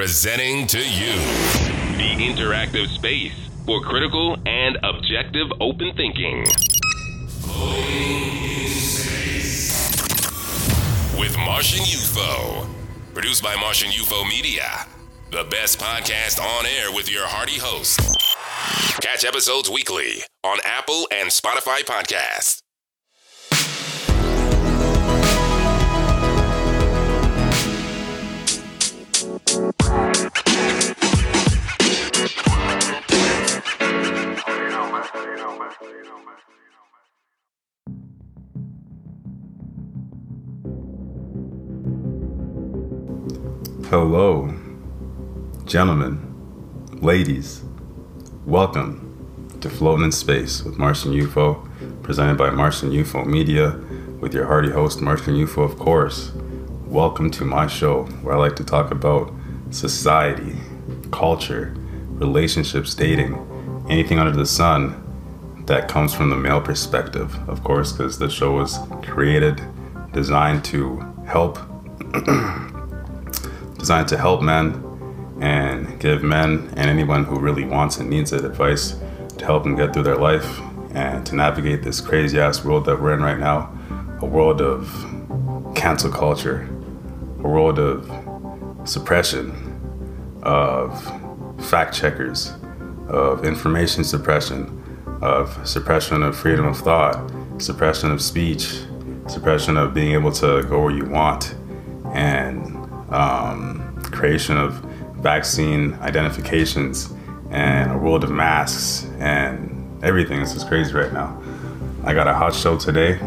Presenting to you the interactive space for critical and objective open thinking. with Martian UFO. Produced by Martian UFO Media. The best podcast on air with your hearty host. Catch episodes weekly on Apple and Spotify podcasts. Hello, gentlemen, ladies. Welcome to Floating in Space with Martian UFO, presented by Martian UFO Media, with your hearty host, Martian UFO, of course. Welcome to my show, where I like to talk about society, culture, relationships, dating, anything under the sun that comes from the male perspective, of course, because the show was created, designed to help designed to help men and give men and anyone who really wants and needs it advice to help them get through their life and to navigate this crazy ass world that we're in right now. A world of cancel culture, a world of suppression, of fact checkers, of information suppression, of suppression of freedom of thought, suppression of speech, suppression of being able to go where you want, and um, creation of vaccine identifications and a world of masks and everything. This is crazy right now. I got a hot show today.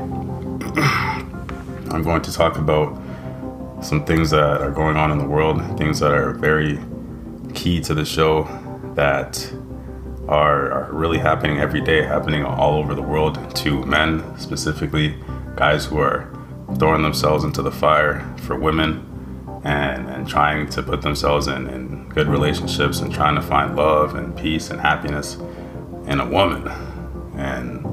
I'm going to talk about some things that are going on in the world, things that are very key to the show that are, are really happening every day, happening all over the world to men, specifically guys who are throwing themselves into the fire for women and, and trying to put themselves in, in good relationships and trying to find love and peace and happiness in a woman. And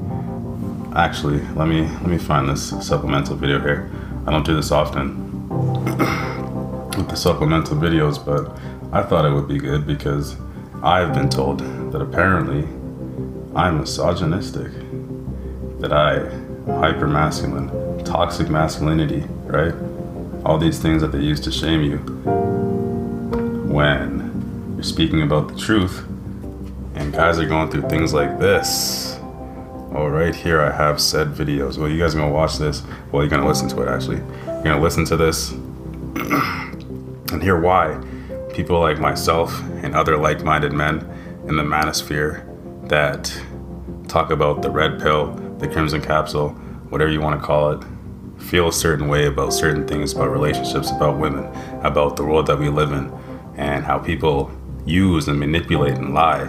actually, let me let me find this supplemental video here. I don't do this often with the supplemental videos, but I thought it would be good because I've been told that apparently I'm misogynistic, that I hyper masculine, toxic masculinity, right? All these things that they use to shame you. When you're speaking about the truth and guys are going through things like this. Oh right here i have said videos. Well you guys are gonna watch this. Well you're gonna listen to it actually. You're gonna listen to this. And hear why people like myself and other like-minded men in the manosphere that talk about the red pill the crimson capsule whatever you want to call it feel a certain way about certain things, about relationships, about women, about the world that we live in, and how people use and manipulate and lie.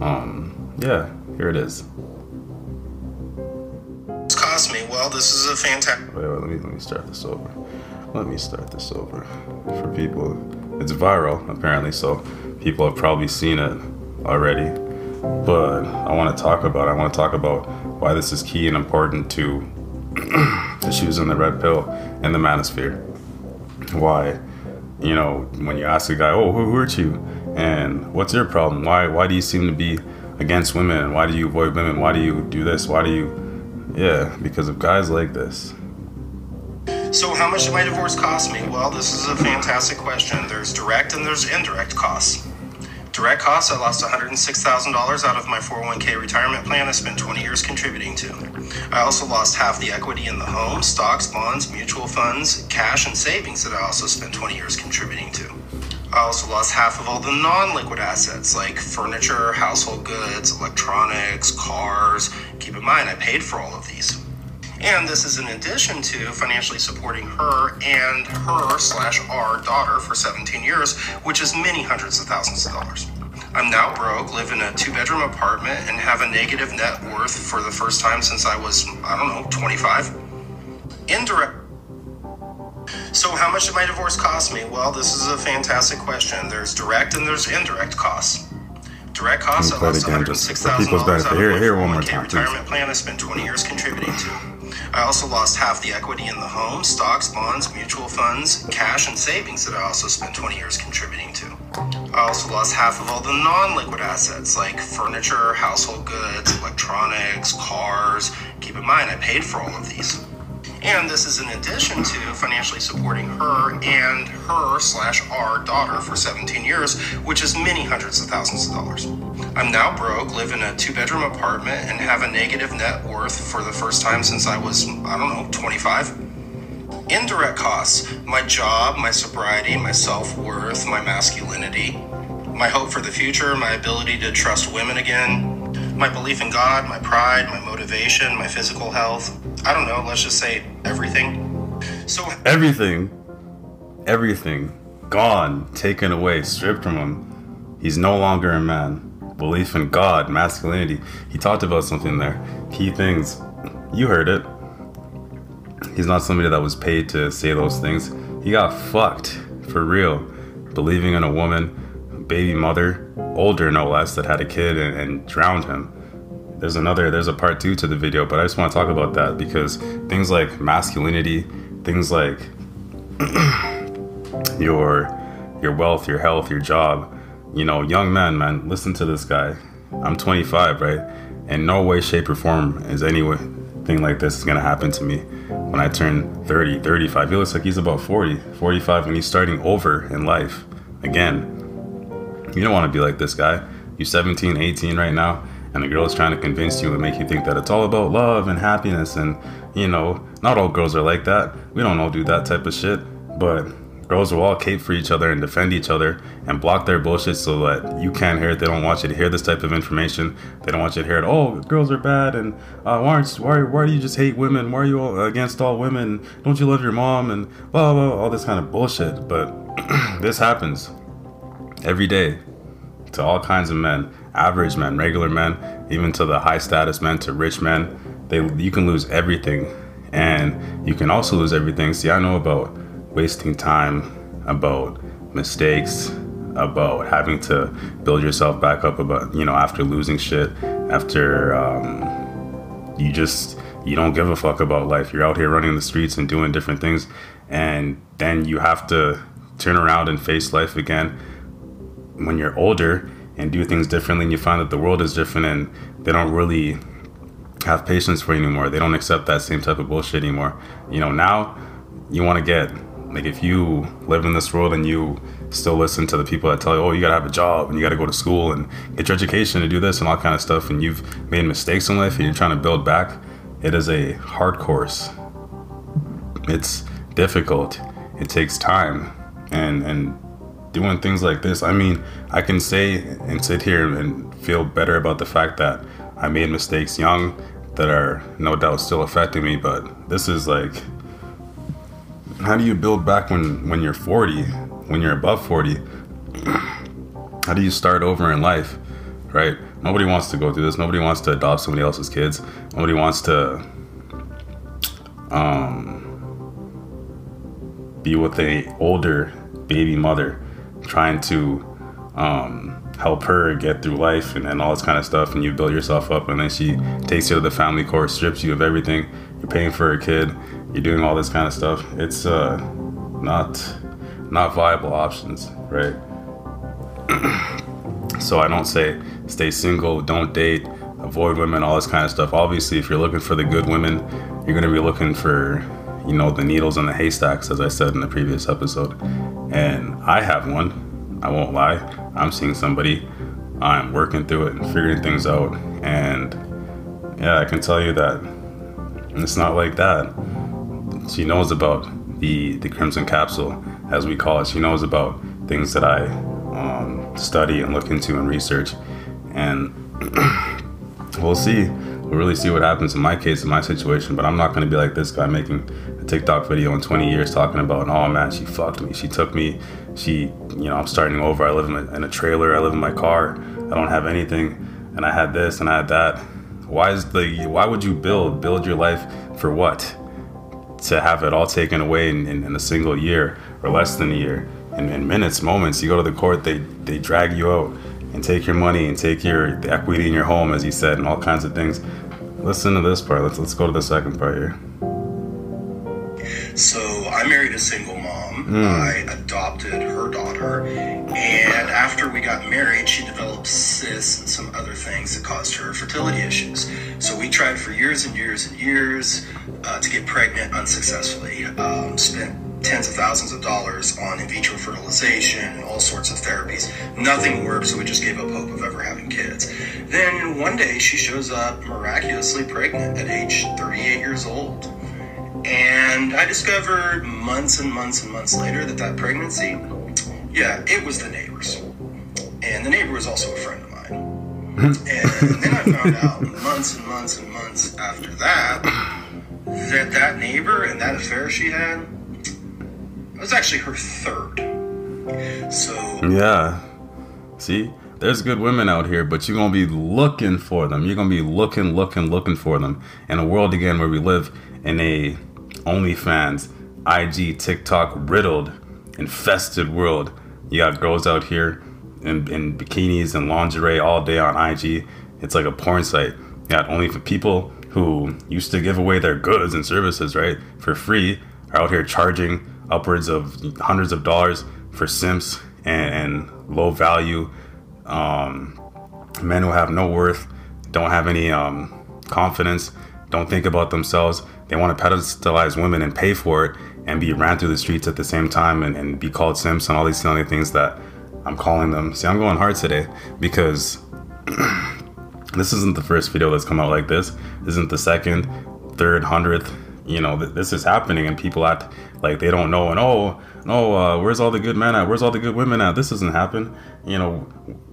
Um, yeah, here it is. It's cost me. Well, this is a fantastic. Wait, wait, let me let me start this over. Let me start this over. For people, it's viral apparently, so people have probably seen it already. But I want to talk about. I want to talk about why this is key and important to she was in the red pill in the manosphere. Why? You know, when you ask a guy, "Oh, who hurt you?" and "What's your problem? Why? Why do you seem to be against women? Why do you avoid women? Why do you do this? Why do you?" Yeah, because of guys like this. So, how much did my divorce cost me? Well, this is a fantastic question. There's direct and there's indirect costs. Direct costs, I lost $106,000 out of my 401k retirement plan I spent 20 years contributing to. I also lost half the equity in the home, stocks, bonds, mutual funds, cash, and savings that I also spent 20 years contributing to. I also lost half of all the non liquid assets like furniture, household goods, electronics, cars. Keep in mind, I paid for all of these. And this is in addition to financially supporting her and her slash our daughter for 17 years, which is many hundreds of thousands of dollars. I'm now broke, live in a two bedroom apartment, and have a negative net worth for the first time since I was, I don't know, 25. Indirect. So, how much did my divorce cost me? Well, this is a fantastic question. There's direct and there's indirect costs. Direct costs, I lost $106,000 out of my here, one more time, retirement please. plan I spent 20 years contributing to. I also lost half the equity in the home, stocks, bonds, mutual funds, cash, and savings that I also spent 20 years contributing to. I also lost half of all the non liquid assets like furniture, household goods, electronics, cars. Keep in mind, I paid for all of these. And this is in addition to financially supporting her and her slash our daughter for 17 years, which is many hundreds of thousands of dollars. I'm now broke, live in a two bedroom apartment, and have a negative net worth for the first time since I was, I don't know, 25. Indirect costs my job, my sobriety, my self worth, my masculinity, my hope for the future, my ability to trust women again, my belief in God, my pride, my motivation, my physical health. I don't know, let's just say everything. So, Everything, everything, gone, taken away, stripped from him. He's no longer a man. Belief in God, masculinity. He talked about something there. Key things. You heard it. He's not somebody that was paid to say those things. He got fucked for real. Believing in a woman, baby mother, older no less, that had a kid and, and drowned him. There's another, there's a part two to the video, but I just want to talk about that because things like masculinity, things like your your wealth, your health, your job. You know, young men, man, listen to this guy. I'm 25, right? In no way, shape, or form is anything like this is gonna happen to me when I turn 30, 35. He looks like he's about 40, 45, and he's starting over in life again. You don't want to be like this guy. You're 17, 18 right now, and the girl is trying to convince you and make you think that it's all about love and happiness. And, you know, not all girls are like that. We don't all do that type of shit. But girls will all cape for each other and defend each other and block their bullshit so that you can't hear it. They don't want you to hear this type of information. They don't want you to hear it. Oh, girls are bad, and uh, why aren't why why do you just hate women? Why are you all against all women? Don't you love your mom? And blah blah, blah all this kind of bullshit. But this happens every day to all kinds of men, average men, regular men, even to the high status men, to rich men. They you can lose everything, and you can also lose everything. See, I know about wasting time, about mistakes, about having to build yourself back up. About you know after losing shit, after um, you just you don't give a fuck about life. You're out here running the streets and doing different things, and then you have to turn around and face life again when you're older and do things differently and you find that the world is different and they don't really have patience for you anymore. They don't accept that same type of bullshit anymore. You know, now you want to get like if you live in this world and you still listen to the people that tell you, oh, you gotta have a job and you gotta go to school and get your education and do this and all kind of stuff, and you've made mistakes in life and you're trying to build back, it is a hard course. It's difficult. It takes time, and and doing things like this. I mean, I can say and sit here and feel better about the fact that I made mistakes young that are no doubt still affecting me, but this is like how do you build back when when you're 40, when you're above 40? How do you start over in life? Right? Nobody wants to go through this. Nobody wants to adopt somebody else's kids. Nobody wants to um be with a older baby mother trying to um, help her get through life and, and all this kind of stuff and you build yourself up and then she takes you to the family court strips you of everything. You're paying for a kid. You're doing all this kind of stuff. It's uh, not not viable options right? So i don't say stay single don't date avoid women all this kind of stuff. Obviously if you're looking for the good women you're going to be looking for you know the needles in the haystacks as i said in the previous episode and i have one I won't lie. I'm seeing somebody. I'm working through it and figuring things out. And yeah, I can tell you that it's not like that. She knows about the the Crimson Capsule, as we call it. She knows about things that I um, study and look into and research. And we'll see. We'll really see what happens in my case, in my situation. But I'm not going to be like this guy making TikTok video in 20 years talking about, oh man, she fucked me. She took me. She, you know, I'm starting over. I live in a, in a trailer. I live in my car. I don't have anything. And I had this and I had that. Why is the, why would you build, build your life for what? To have it all taken away in, in, in a single year or less than a year. In, in minutes, moments, you go to the court, they, they drag you out and take your money and take your the equity in your home, as you said, and all kinds of things. Listen to this part. Let's let's go to the second part here. So I married a single mom. I adopted her daughter, and after we got married, she developed cysts and some other things that caused her fertility issues. So we tried for years and years and years uh, to get pregnant unsuccessfully. Um, spent tens of thousands of dollars on in vitro fertilization and all sorts of therapies. Nothing worked, so we just gave up hope of ever having kids. Then one day she shows up miraculously pregnant at age 38 years old. And I discovered months and months and months later that that pregnancy, yeah, it was the neighbors. And the neighbor was also a friend of mine. and then I found out months and months and months after that that that neighbor and that affair she had was actually her third. So Yeah. See, there's good women out here, but you're gonna be looking for them. You're gonna be looking, looking, looking for them in a world again where we live in a OnlyFans, IG, TikTok riddled, infested world. You got girls out here in, in bikinis and lingerie all day on IG. It's like a porn site. Got only for people who used to give away their goods and services, right, for free, are out here charging upwards of hundreds of dollars for simps and, and low value um, men who have no worth, don't have any um, confidence, don't think about themselves. They want to pedestalize women and pay for it and be ran through the streets at the same time and, and be called simps and all these silly things that I'm calling them. See, I'm going hard today because this isn't the first video that's come out like this. This isn't the second, third, hundredth. You know, th- this is happening and people act like they don't know. And oh, no, uh, where's all the good men at? Where's all the good women at? This doesn't happen. You know,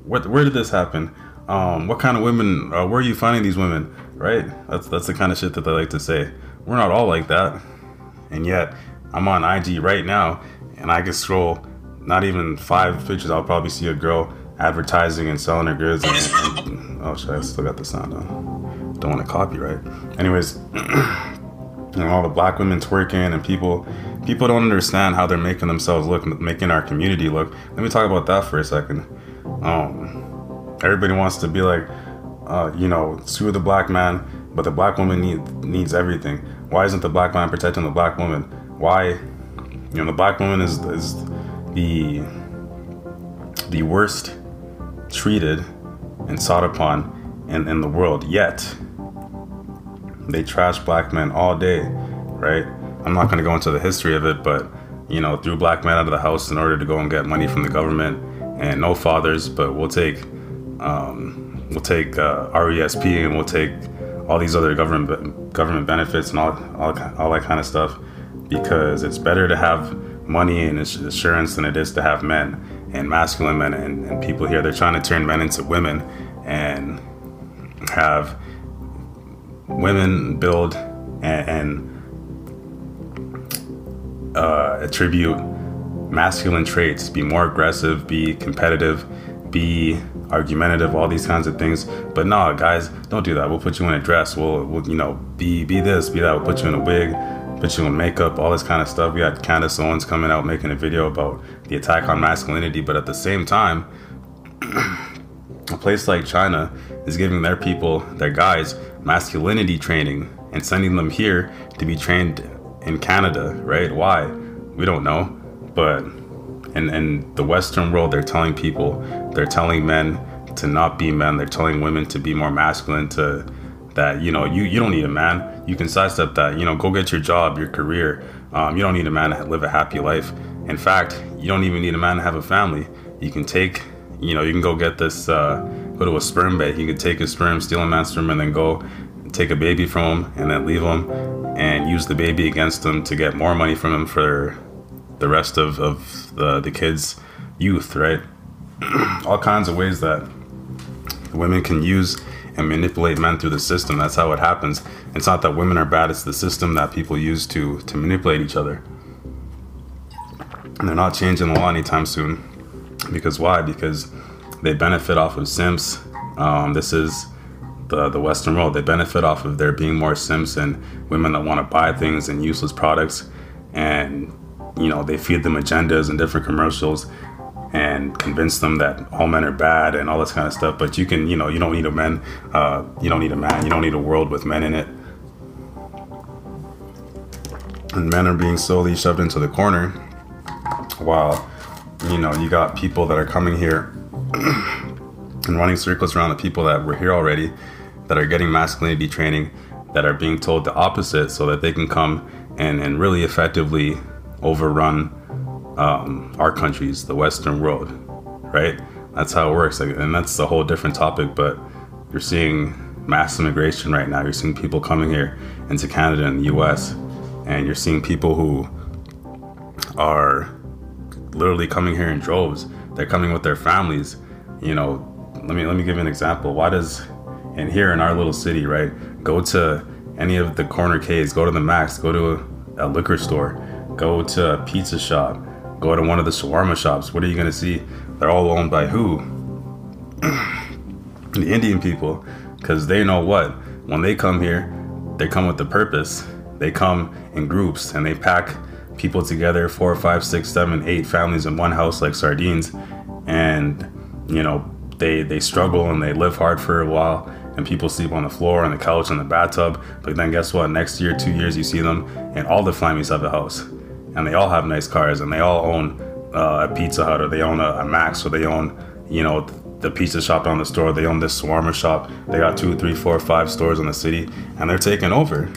what, where did this happen? Um, what kind of women? Uh, where are you finding these women? Right? That's that's the kind of shit that they like to say. We're not all like that. And yet, I'm on IG right now, and I can scroll not even five pictures. I'll probably see a girl advertising and selling her goods. And, and, oh shit! I still got the sound on. Don't want to copyright. Anyways, and all the black women twerking and people people don't understand how they're making themselves look, making our community look. Let me talk about that for a second. Um, everybody wants to be like, uh, you know, sue the black man, but the black woman need, needs everything. Why isn't the black man protecting the black woman? Why, you know, the black woman is is the the worst treated and sought upon in, in the world. Yet they trash black men all day, right? I'm not going to go into the history of it, but you know, threw black men out of the house in order to go and get money from the government, and no fathers. But we'll take, um, we'll take uh, RESP, and we'll take all these other government government benefits and all, all all that kind of stuff, because it's better to have money and assurance than it is to have men and masculine men and, and people here. They're trying to turn men into women and have women build and, and uh, attribute masculine traits, be more aggressive, be competitive, be argumentative, all these kinds of things. But no, guys, don't do that. We'll put you in a dress. We'll, we'll you know, be be this, be that. We'll put you in a wig, put you in makeup, all this kind of stuff. We got Candace Owens coming out making a video about the attack on masculinity, but at the same time, a place like China is giving their people, their guys, masculinity training and sending them here to be trained in Canada, right? Why? We don't know. But in, in the Western world, they're telling people, they're telling men to not be men. They're telling women to be more masculine, to that, you know, you, you don't need a man. You can sidestep that. You know, go get your job, your career. Um, you don't need a man to live a happy life. In fact, you don't even need a man to have a family. You can take, you know, you can go get this, uh, go to a sperm bank. You can take a sperm, steal a man's sperm, and then go take a baby from him and then leave him and use the baby against him to get more money from him for the rest of, of the, the kid's youth, right? All kinds of ways that women can use and manipulate men through the system. That's how it happens. It's not that women are bad, it's the system that people use to, to manipulate each other. And they're not changing the law anytime soon. Because why? Because they benefit off of simps. Um, this is the, the Western world. They benefit off of there being more simps and women that want to buy things and useless products. And, you know, they feed them agendas and different commercials and convince them that all men are bad and all this kind of stuff. But you can, you know, you don't need a man. Uh, you don't need a man. You don't need a world with men in it. And men are being slowly shoved into the corner while, you know, you got people that are coming here and running circles around the people that were here already, that are getting masculinity training, that are being told the opposite so that they can come and, and really effectively overrun um, our countries, the Western world, right? That's how it works. Like, and that's a whole different topic, but you're seeing mass immigration right now. You're seeing people coming here into Canada and the US, and you're seeing people who are literally coming here in droves. They're coming with their families. You know, let me let me give you an example. Why does and here in our little city, right? Go to any of the Circle K's, go to the Max, go to a, a liquor store, go to a pizza shop, go to one of the shawarma shops. What are you gonna see? They're all owned by who? the Indian people, because they know what when they come here, they come with a purpose. They come in groups and they pack people together, four, five, six, seven, eight families in one house like sardines, and you know they they struggle and they live hard for a while and people sleep on the floor, on the couch, on the bathtub. But then guess what? Next year, two years, you see them, and all the families have a house, and they all have nice cars, and they all own uh, a Pizza Hut, or they own a, a Max, or they own, you know, the pizza shop down the store. They own this shawarma shop. They got two, three, four, five stores in the city, and they're taking over.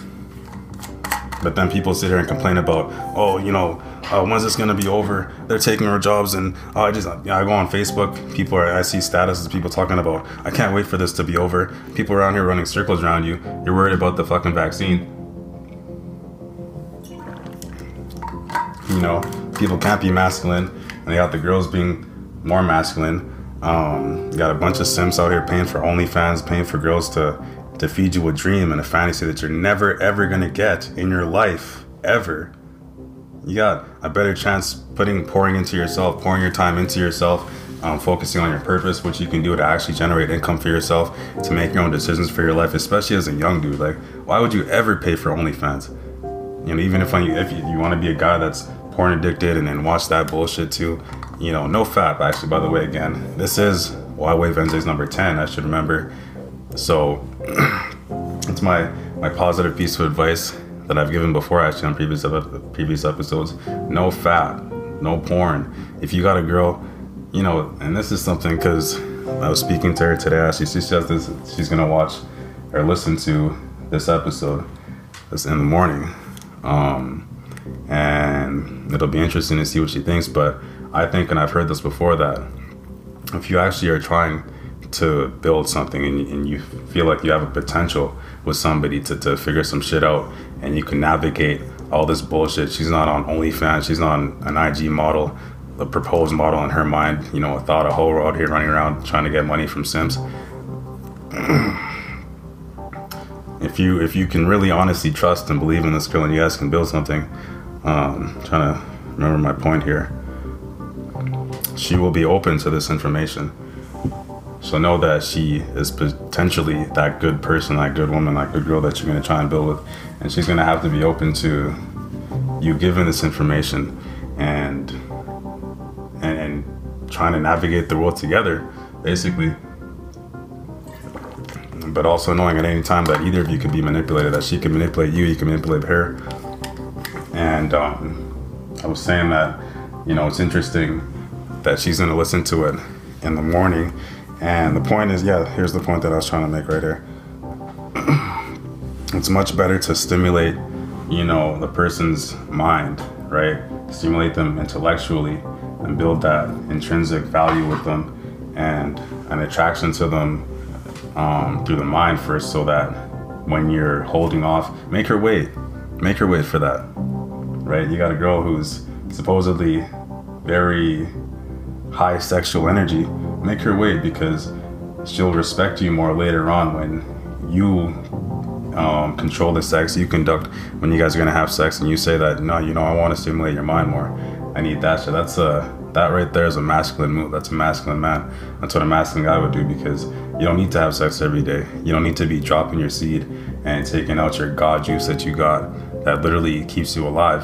But then people sit here and complain about, oh, you know, uh, when's this gonna be over? They're taking our jobs, and uh, I just I go on Facebook. People are I see statuses people talking about. I can't wait for this to be over. People around here running circles around you. You're worried about the fucking vaccine. You know, people can't be masculine, and they got the girls being more masculine. Um, you got a bunch of simps out here paying for OnlyFans, paying for girls to to feed you a dream and a fantasy that you're never ever gonna get in your life ever you got a better chance putting pouring into yourself, pouring your time into yourself, um, focusing on your purpose, which you can do to actually generate income for yourself, to make your own decisions for your life, especially as a young dude. Like, why would you ever pay for OnlyFans? You know, even if you, if you, you want to be a guy that's porn addicted and then watch that bullshit too, you know, no fap. Actually, by the way, again, this is Wi-Wave Wednesdays number ten. I should remember. So, it's my my positive piece of advice that I've given before actually on previous previous episodes. No fap, no porn. If you got a girl, you know, and this is something because I was speaking to her today. Actually, she says this. She's gonna watch or listen to this episode. This in the morning, um, and it'll be interesting to see what she thinks. But I think, and I've heard this before, that if you actually are trying to build something and, and you feel like you have a potential with somebody to, to figure some shit out and you can navigate all this bullshit. She's not on OnlyFans, she's not an IG model, a proposed model in her mind, you know, a thought a whole out here running around trying to get money from Simps. if you if you can really honestly trust and believe in this girl and you guys can build something, um, trying to remember my point here. She will be open to this information so know that she is potentially that good person, that good woman, that good girl that you're gonna try and build with, and she's gonna have to be open to you giving this information and and, and trying to navigate the world together, basically. But also knowing at any time that either of you could be manipulated, that she can manipulate you, you can manipulate her. And um, I was saying that, you know, it's interesting that she's gonna listen to it in the morning and the point is, yeah, here's the point that I was trying to make right here. it's much better to stimulate, you know, the person's mind, right? Stimulate them intellectually and build that intrinsic value with them and an attraction to them um, through the mind first so that when you're holding off, make her wait. Make her wait for that, right? You got a girl who's supposedly very high sexual energy. Make her wait because she'll respect you more later on when you um, control the sex. You conduct when you guys are gonna have sex and you say that no you know I want to stimulate your mind more. I need that shit. That's a that right there is a masculine move. That's a masculine man. That's what a masculine guy would do because you don't need to have sex every day. You don't need to be dropping your seed and taking out your god juice that you got that literally keeps you alive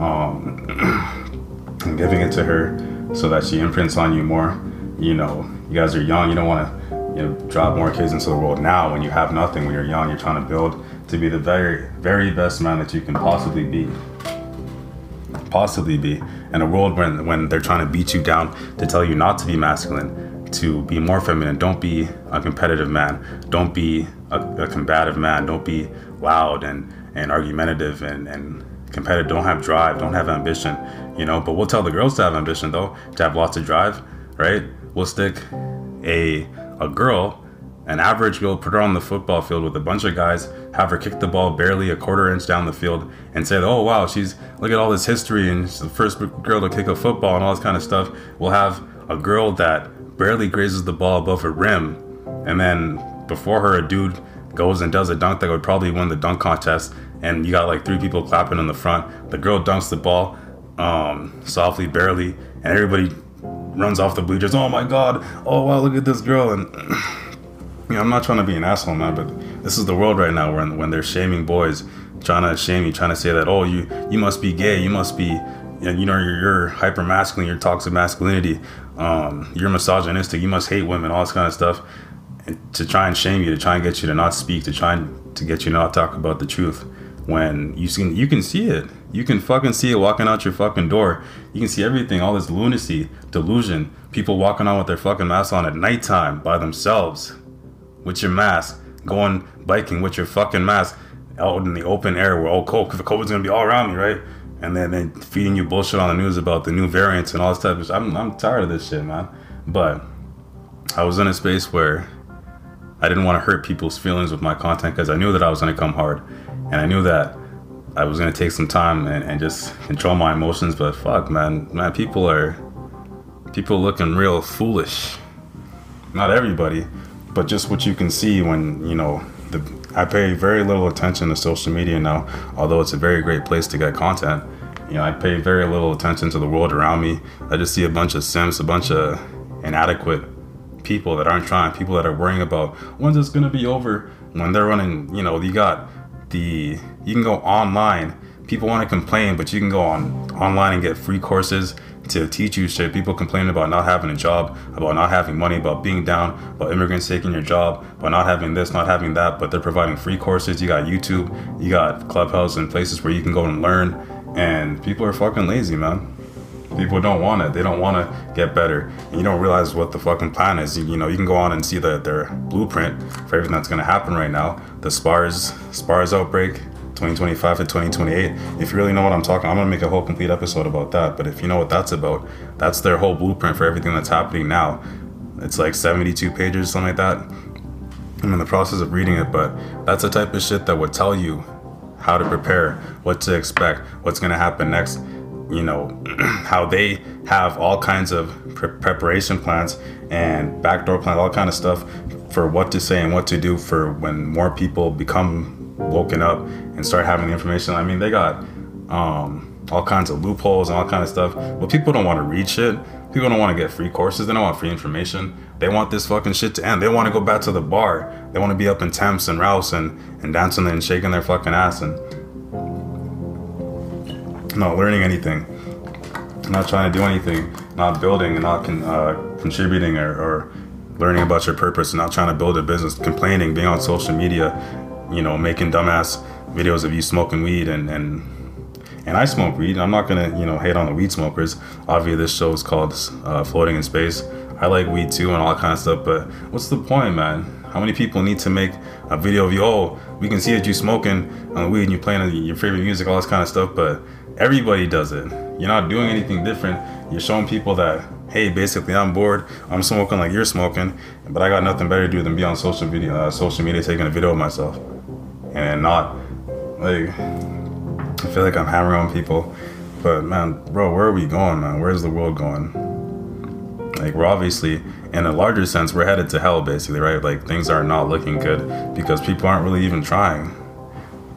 um, and giving it to her so that she imprints on you more you know, you guys are young. You don't want to, you know, drop more kids into the world now when you have nothing. When you're young, you're trying to build to be the very, very best man that you can possibly be. Possibly be in a world when when they're trying to beat you down to tell you not to be masculine. to be more feminine. Don't be a competitive man. Don't be a, a combative man. Don't be loud and, and argumentative and, and competitive. Don't have drive. Don't have ambition. You know, but we'll tell the girls to have ambition though, to have lots of drive, right? We'll stick a a girl, an average girl, put her on the football field with a bunch of guys, have her kick the ball barely a quarter inch down the field, and say, "Oh wow, she's look at all this history and she's the first girl to kick a football and all this kind of stuff." We'll have a girl that barely grazes the ball above her rim, and then before her, a dude goes and does a dunk that would probably win the dunk contest, and you got like three people clapping in the front. The girl dunks the ball um, softly, barely, and everybody runs off the bleachers. Oh my god! Oh wow! Look at this girl! And you know, I'm not trying to be an asshole, man, but this is the world right now when when they're shaming boys, trying to shame you, trying to say that oh you you must be gay, you must be and you know you're, you're hyper masculine, you're toxic masculinity, um, you're misogynistic, you must hate women, all this kind of stuff, and to try and shame you, to try and get you to not speak, to try and to get you not talk about the truth. When you can you can see it, you can fucking see it walking out your fucking door. You can see everything, all this lunacy, delusion, people walking on with their fucking masks on at nighttime by themselves, with your mask, going biking with your fucking mask out in the open air where oh, COVID's gonna be all around me, right? and then, then feeding you bullshit on the news about the new variants and all this stuff. I'm, I'm tired of this shit, man. But I was in a space where I didn't want to hurt people's feelings with my content because I knew that I was to come hard. And I knew that I was to take some time and, and just control my emotions. But fuck, man. Man, people are. People looking real foolish. Not everybody, but just what you can see when, you know, the I pay very little attention to social media now, although it's a very great place to get content. You know, I pay very little attention to the world around me. I just see a bunch of simps, a bunch of inadequate people that aren't trying, people that are worrying about when's this gonna be over. When they're running, you know, you got the you can go online. People want to complain, but you can go on online and get free courses to teach you shit. People complaining about not having a job, about not having money, about being down, about immigrants taking your job, about not having this, not having that, but they're providing free courses. You got YouTube, you got Clubhouse and places where you can go and learn. And people are fucking lazy, man. People don't want it. They don't want to get better. And you don't realize what the fucking plan is. You, you know, you can go on and see the, their blueprint for everything that's going to happen right now. The SPARS, SPARS outbreak, 2025 to 2028. If you really know what I'm talking, I'm gonna make a whole complete episode about that. But if you know what that's about, that's their whole blueprint for everything that's happening now. It's like 72 pages, something like that. I'm in the process of reading it, but that's the type of shit that would tell you how to prepare, what to expect, what's gonna happen next. You know, how they have all kinds of pre- preparation plans and backdoor plans, all kind of stuff for what to say and what to do for when more people become woken up and start having the information. I mean, they got um, all kinds of loopholes and all kind of stuff. But people don't want to read shit. People don't want to get free courses. They don't want free information. They want this fucking shit to end. They want to go back to the bar. They want to be up in Temps and Rouse and, and dancing and shaking their fucking ass and not learning anything, not trying to do anything, not building and not con- uh, contributing or, or learning about your purpose not trying to build a business, complaining, being on social media, you know, making dumbass videos of you smoking weed and and and I smoke weed. I'm not gonna you know hate on the weed smokers. Obviously, this show is called uh, Floating in Space. I like weed too and all that kind of stuff. But what's the point, man? How many people need to make a video of you? Oh, we can see that you smoking on weed and you're playing your favorite music, all this kind of stuff. But everybody does it. You're not doing anything different. You're showing people that hey, basically I'm bored. I'm smoking like you're smoking, but I got nothing better to do than be on social media, uh, social media taking a video of myself and not like I feel like I'm hammering on people. But man, bro, where are we going, man? Where's the world going? Like we're obviously in a larger sense, we're headed to hell basically, right? Like things are not looking good because people aren't really even trying.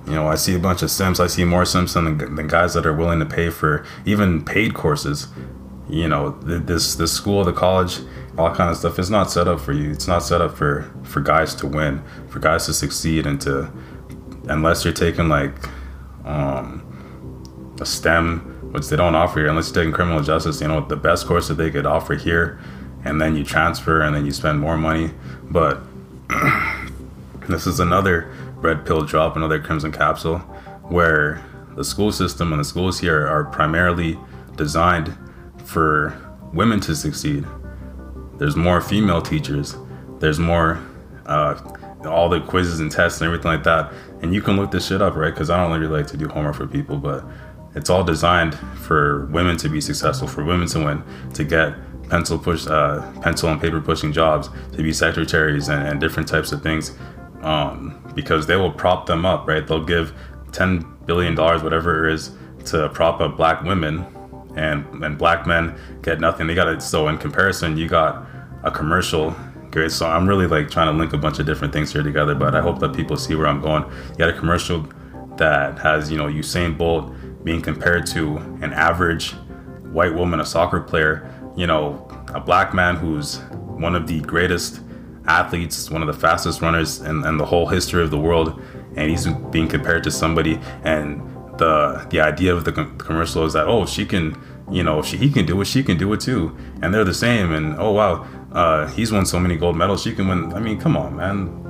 You know, I see a bunch of Simps. I see more Simps than, than guys that are willing to pay for even paid courses. You know, this this school, the college, all kind of stuff is not set up for you. It's not set up for for guys to win, for guys to succeed and to unless you're taking like um, a STEM, which they don't offer here, unless you're taking criminal justice, you know, the best course that they could offer here, and then you transfer and then you spend more money. But this is another red pill drop, another crimson capsule, where the school system and the schools here are primarily designed for women to succeed. there's more female teachers, there's more uh, all the quizzes and tests and everything like that. And you can look this shit up, right? Because I don't really like to do homework for people, but it's all designed for women to be successful, for women to win, to get pencil push, uh, pencil and paper pushing jobs, to be secretaries and, and different types of things, um, because they will prop them up, right? They'll give ten billion dollars, whatever it is, to prop up black women, and and black men get nothing. They got it. So in comparison, you got a commercial. Great. So I'm really like trying to link a bunch of different things here together, but I hope that people see where I'm going. You got a commercial that has you know Usain Bolt being compared to an average white woman, a soccer player. You know, a black man who's one of the greatest athletes, one of the fastest runners in, in the whole history of the world, and he's being compared to somebody and the the idea of the commercial is that oh she can you know she he can do it she can do it too and they're the same and oh wow uh, he's won so many gold medals she can win I mean come on man.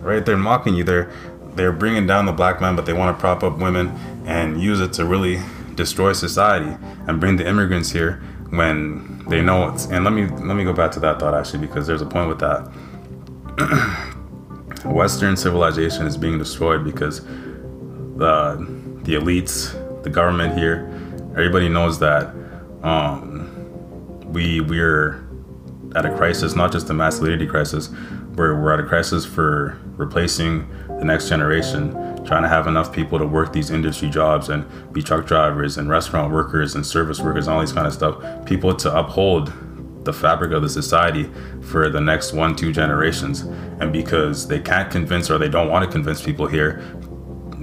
Right they're mocking you they're they're bringing down the black man but they want to prop up women and use it to really destroy society and bring the immigrants here when they know it's and let me let me go back to that thought actually because there's a point with that Western civilization is being destroyed because the the elites, the government here, everybody knows that um, we we're at a crisis, not just a masculinity crisis. We're, we're at a crisis for replacing the next generation, trying to have enough people to work these industry jobs and be truck drivers and restaurant workers and service workers, and all these kind of stuff. People to uphold the fabric of the society for the next one, two generations. And because they can't convince or they don't want to convince people here,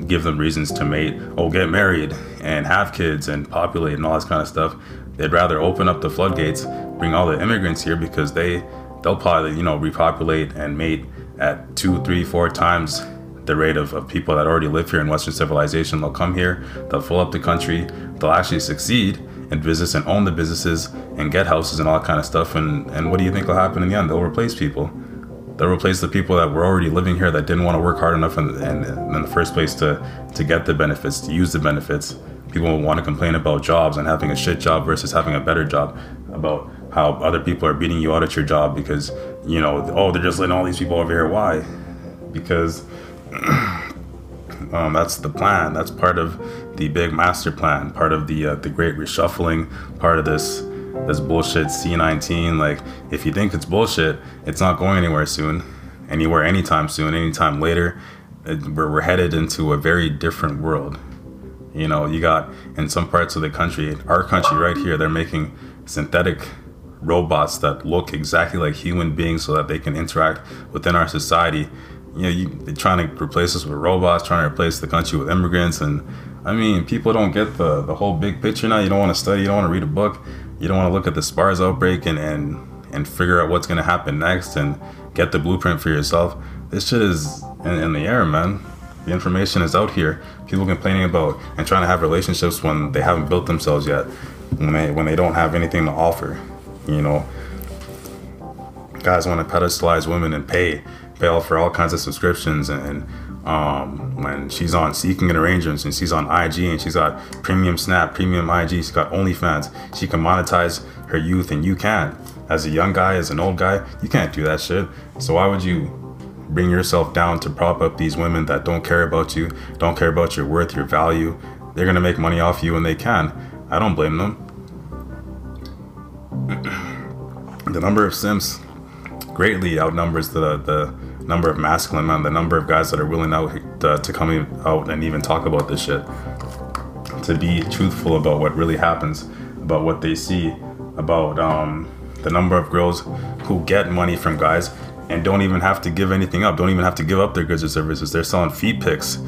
give them reasons to mate, oh, get married and have kids and populate and all this kind of stuff. They'd rather open up the floodgates, bring all the immigrants here because they they'll probably you know repopulate and mate at two, three, four times the rate of, of people that already live here in Western civilization. They'll come here, they'll fill up the country, they'll actually succeed in business and own the businesses and get houses and all that kind of stuff. And, and what do you think will happen in the end? They'll replace people they'll replace the people that were already living here that didn't want to work hard enough in, in, in the first place to, to get the benefits, to use the benefits. People will want to complain about jobs and having a shit job versus having a better job, about how other people are beating you out at your job because, you know, oh, they're just letting all these people over here. Why? Because um, that's the plan. That's part of the big master plan, part of the uh, the great reshuffling, part of this this bullshit C19. Like, if you think it's bullshit, it's not going anywhere soon, anywhere anytime soon, anytime later. It, we're, we're headed into a very different world. You know, you got in some parts of the country, our country right here, they're making synthetic robots that look exactly like human beings so that they can interact within our society. You know, you, they're trying to replace us with robots, trying to replace the country with immigrants. And I mean, people don't get the, the whole big picture now. You don't want to study, you don't want to read a book you don't want to look at the SPARS outbreak and, and, and figure out what's going to happen next and get the blueprint for yourself. This shit is in, in the air, man. The information is out here. People complaining about and trying to have relationships when they haven't built themselves yet, when they when they don't have anything to offer. You know, guys want to pedestalize women and pay pay all for all kinds of subscriptions and um, when she's on Seeking and Arrangements and she's on IG and she's got Premium Snap, Premium IG, she's got OnlyFans. She can monetize her youth and you can't. As a young guy, as an old guy, you can't do that shit. So why would you bring yourself down to prop up these women that don't care about you, don't care about your worth, your value? They're gonna make money off you when they can. I don't blame them. the number of Simps greatly outnumbers the the number of masculine men, the number of guys that are willing out to, to come out and even talk about this shit, to be truthful about what really happens, about what they see, about um, the number of girls who get money from guys and don't even have to give anything up, don't even have to give up their goods or services. They're selling feed pics,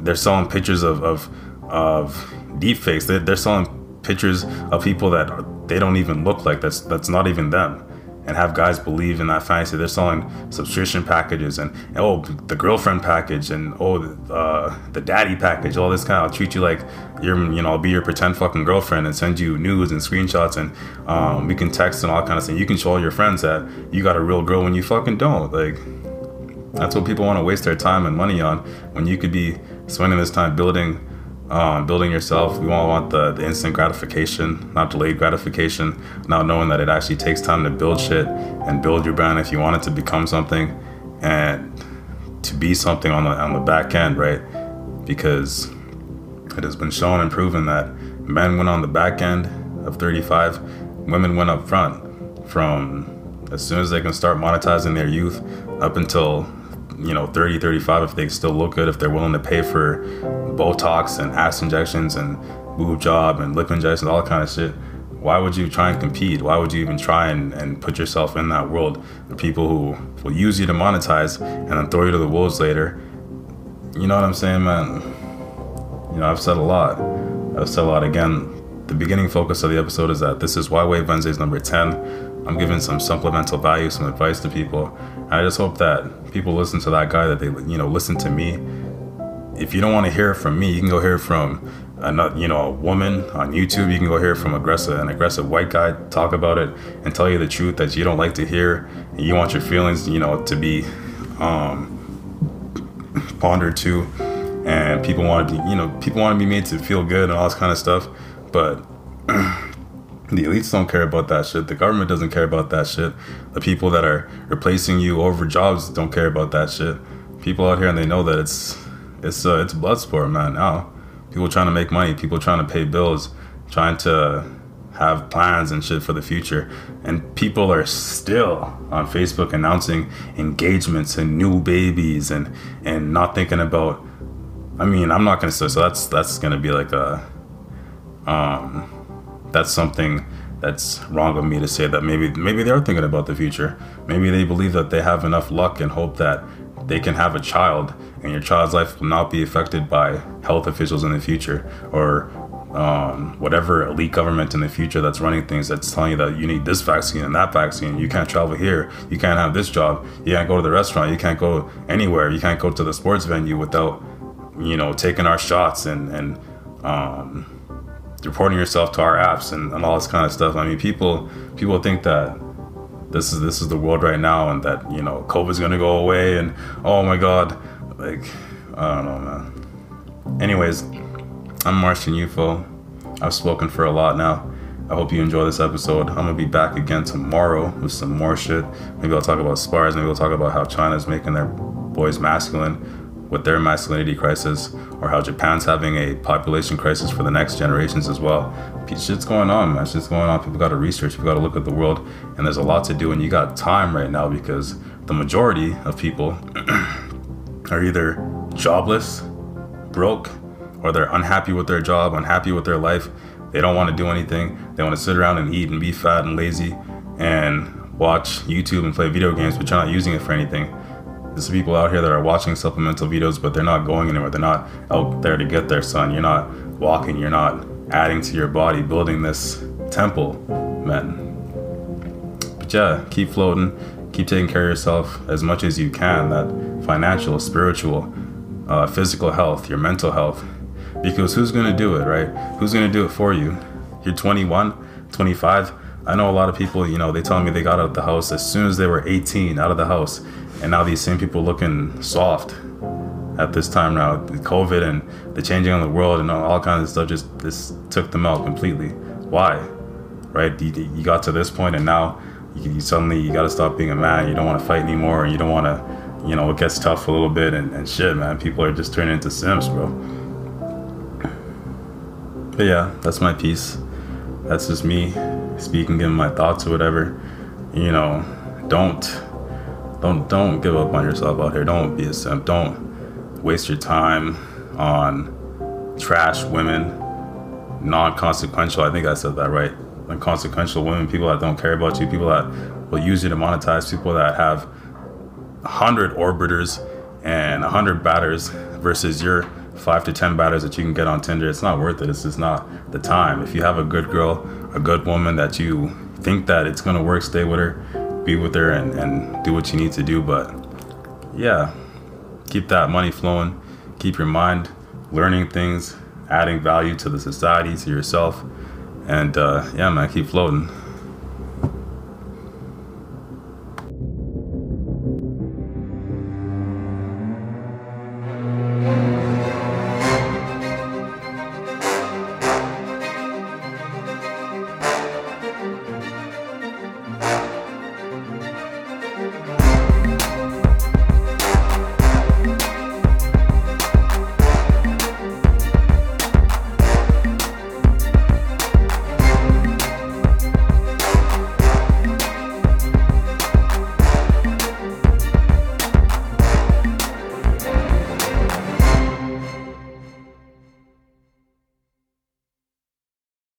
they're selling pictures of of, of deep fakes. They're, they're selling pictures of people that they don't even look like. That's that's not even them and have guys believe in that fantasy. They're selling subscription packages and, oh the girlfriend package and oh uh, the daddy package, all this kind of I'll treat you like you're you know I'll be your pretend fucking girlfriend and send you news and screenshots and um, we can text and all kind of thing. You can show all your friends that you got a real girl when you fucking don't. Like that's what people want to waste their time and money on when you could be spending this time building um, building yourself. We all want the, the instant gratification, not delayed gratification, not knowing that it actually takes time to build shit and build your brand if you want it to become something and to be something on the on the back end, right? Because it has been shown and proven that men went on the back end of 35, women went up front from as soon as they can start monetizing their youth up until you know 30 35 if they still look good if they're willing to pay for botox and ass injections and boob job and lip injections all that kind of shit why would you try and compete? Why would you even try and, and put yourself in that world? The people who will use you to monetize and then throw you to the wolves later you know what i'm saying man? You know i've said a lot. I've said a lot. Again the beginning focus of the episode is that this is Wi-Wave Wednesdays number 10 I'm giving some supplemental value, some advice to people. And I just hope that people listen to that guy, that they, you know, listen to me. If you don't want to hear from me, you can go hear from another, you know, a woman on YouTube. You can go hear from aggressive, an aggressive white guy talk about it and tell you the truth that you don't like to hear. And you want your feelings, you know, to be um, pondered to. And people want to, be, you know, people want to be made to feel good and all this kind of stuff. But The elites don't care about that shit. The government doesn't care about that shit. The people that are replacing you over jobs don't care about that shit. People out here and they know that it's it's uh, it's blood sport, man. Now, people trying to make money, people trying to pay bills, trying to have plans and shit for the future, and people are still on Facebook announcing engagements and new babies and and not thinking about. I mean, I'm not gonna say so. That's that's gonna be like a um that's something that's wrong of me to say that maybe maybe they're thinking about the future. Maybe they believe that they have enough luck and hope that they can have a child and your child's life will not be affected by health officials in the future or um, whatever elite government in the future that's running things that's telling you that you need this vaccine and that vaccine. You can't travel here. You can't have this job. You can't go to the restaurant. You can't go anywhere. You can't go to the sports venue without, you know, taking our shots and and um, reporting yourself to our apps and, and all this kind of stuff. I mean, people people think that this is this is the world right now, and that you know COVID's gonna go away, and oh my God, like I don't know, man. Anyways, I'm Martian UFO. I've spoken for a lot now. I hope you enjoy this episode. I'm gonna be back again tomorrow with some more shit. Maybe I'll talk about SPARS. Maybe we'll talk about how China's making their boys masculine with their masculinity crisis, or how Japan's having a population crisis for the next generations as well. Shit's going on, man. Shit's going on. People got to research. People got to look at the world, and there's a lot to do. And you got time right now because the majority of people are either jobless, broke, or they're unhappy with their job, unhappy with their life. They don't want to do anything. They want to sit around and eat and be fat and lazy and watch YouTube and play video games, but you're not using it for anything. There's people out here that are watching supplemental videos, but they're not going anywhere. They're not out there to get their sun. You're not walking. You're not adding to your body, building this temple, man. But yeah, keep floating. Keep taking care of yourself as much as you can. That financial, spiritual, uh, physical health, your mental health. Because who's going to do it, right? Who's going to do it for you? You're 21, 25. I know a lot of people, you know, they tell me they got out of the house as soon as they were 18, out of the house and now these same people looking soft at this time now covid and the changing of the world and all kinds of stuff just this took them out completely. Why? Right? You, you got to this point and now you, you suddenly you got to stop being a man. You don't want to fight anymore. And you don't want to you know it gets tough a little bit and, and shit man. People are just turning into simps bro. But yeah that's my piece. That's just me speaking giving my thoughts or whatever. You know don't don't don't give up on yourself out here. Don't be a simp. Don't waste your time on trash women, non-consequential. I think I said that right. Inconsequential women, people that don't care about you, people that will use you to monetize, people that have hundred orbiters and hundred batters versus your five to ten batters that you can get on Tinder. It's not worth it. It's just not the time. If you have a good girl, a good woman that you think that it's gonna work, stay with her be with her and, and do what you need to do. But yeah, keep that money flowing, keep your mind learning things, adding value to the society, to yourself. And uh, yeah, man, keep floating.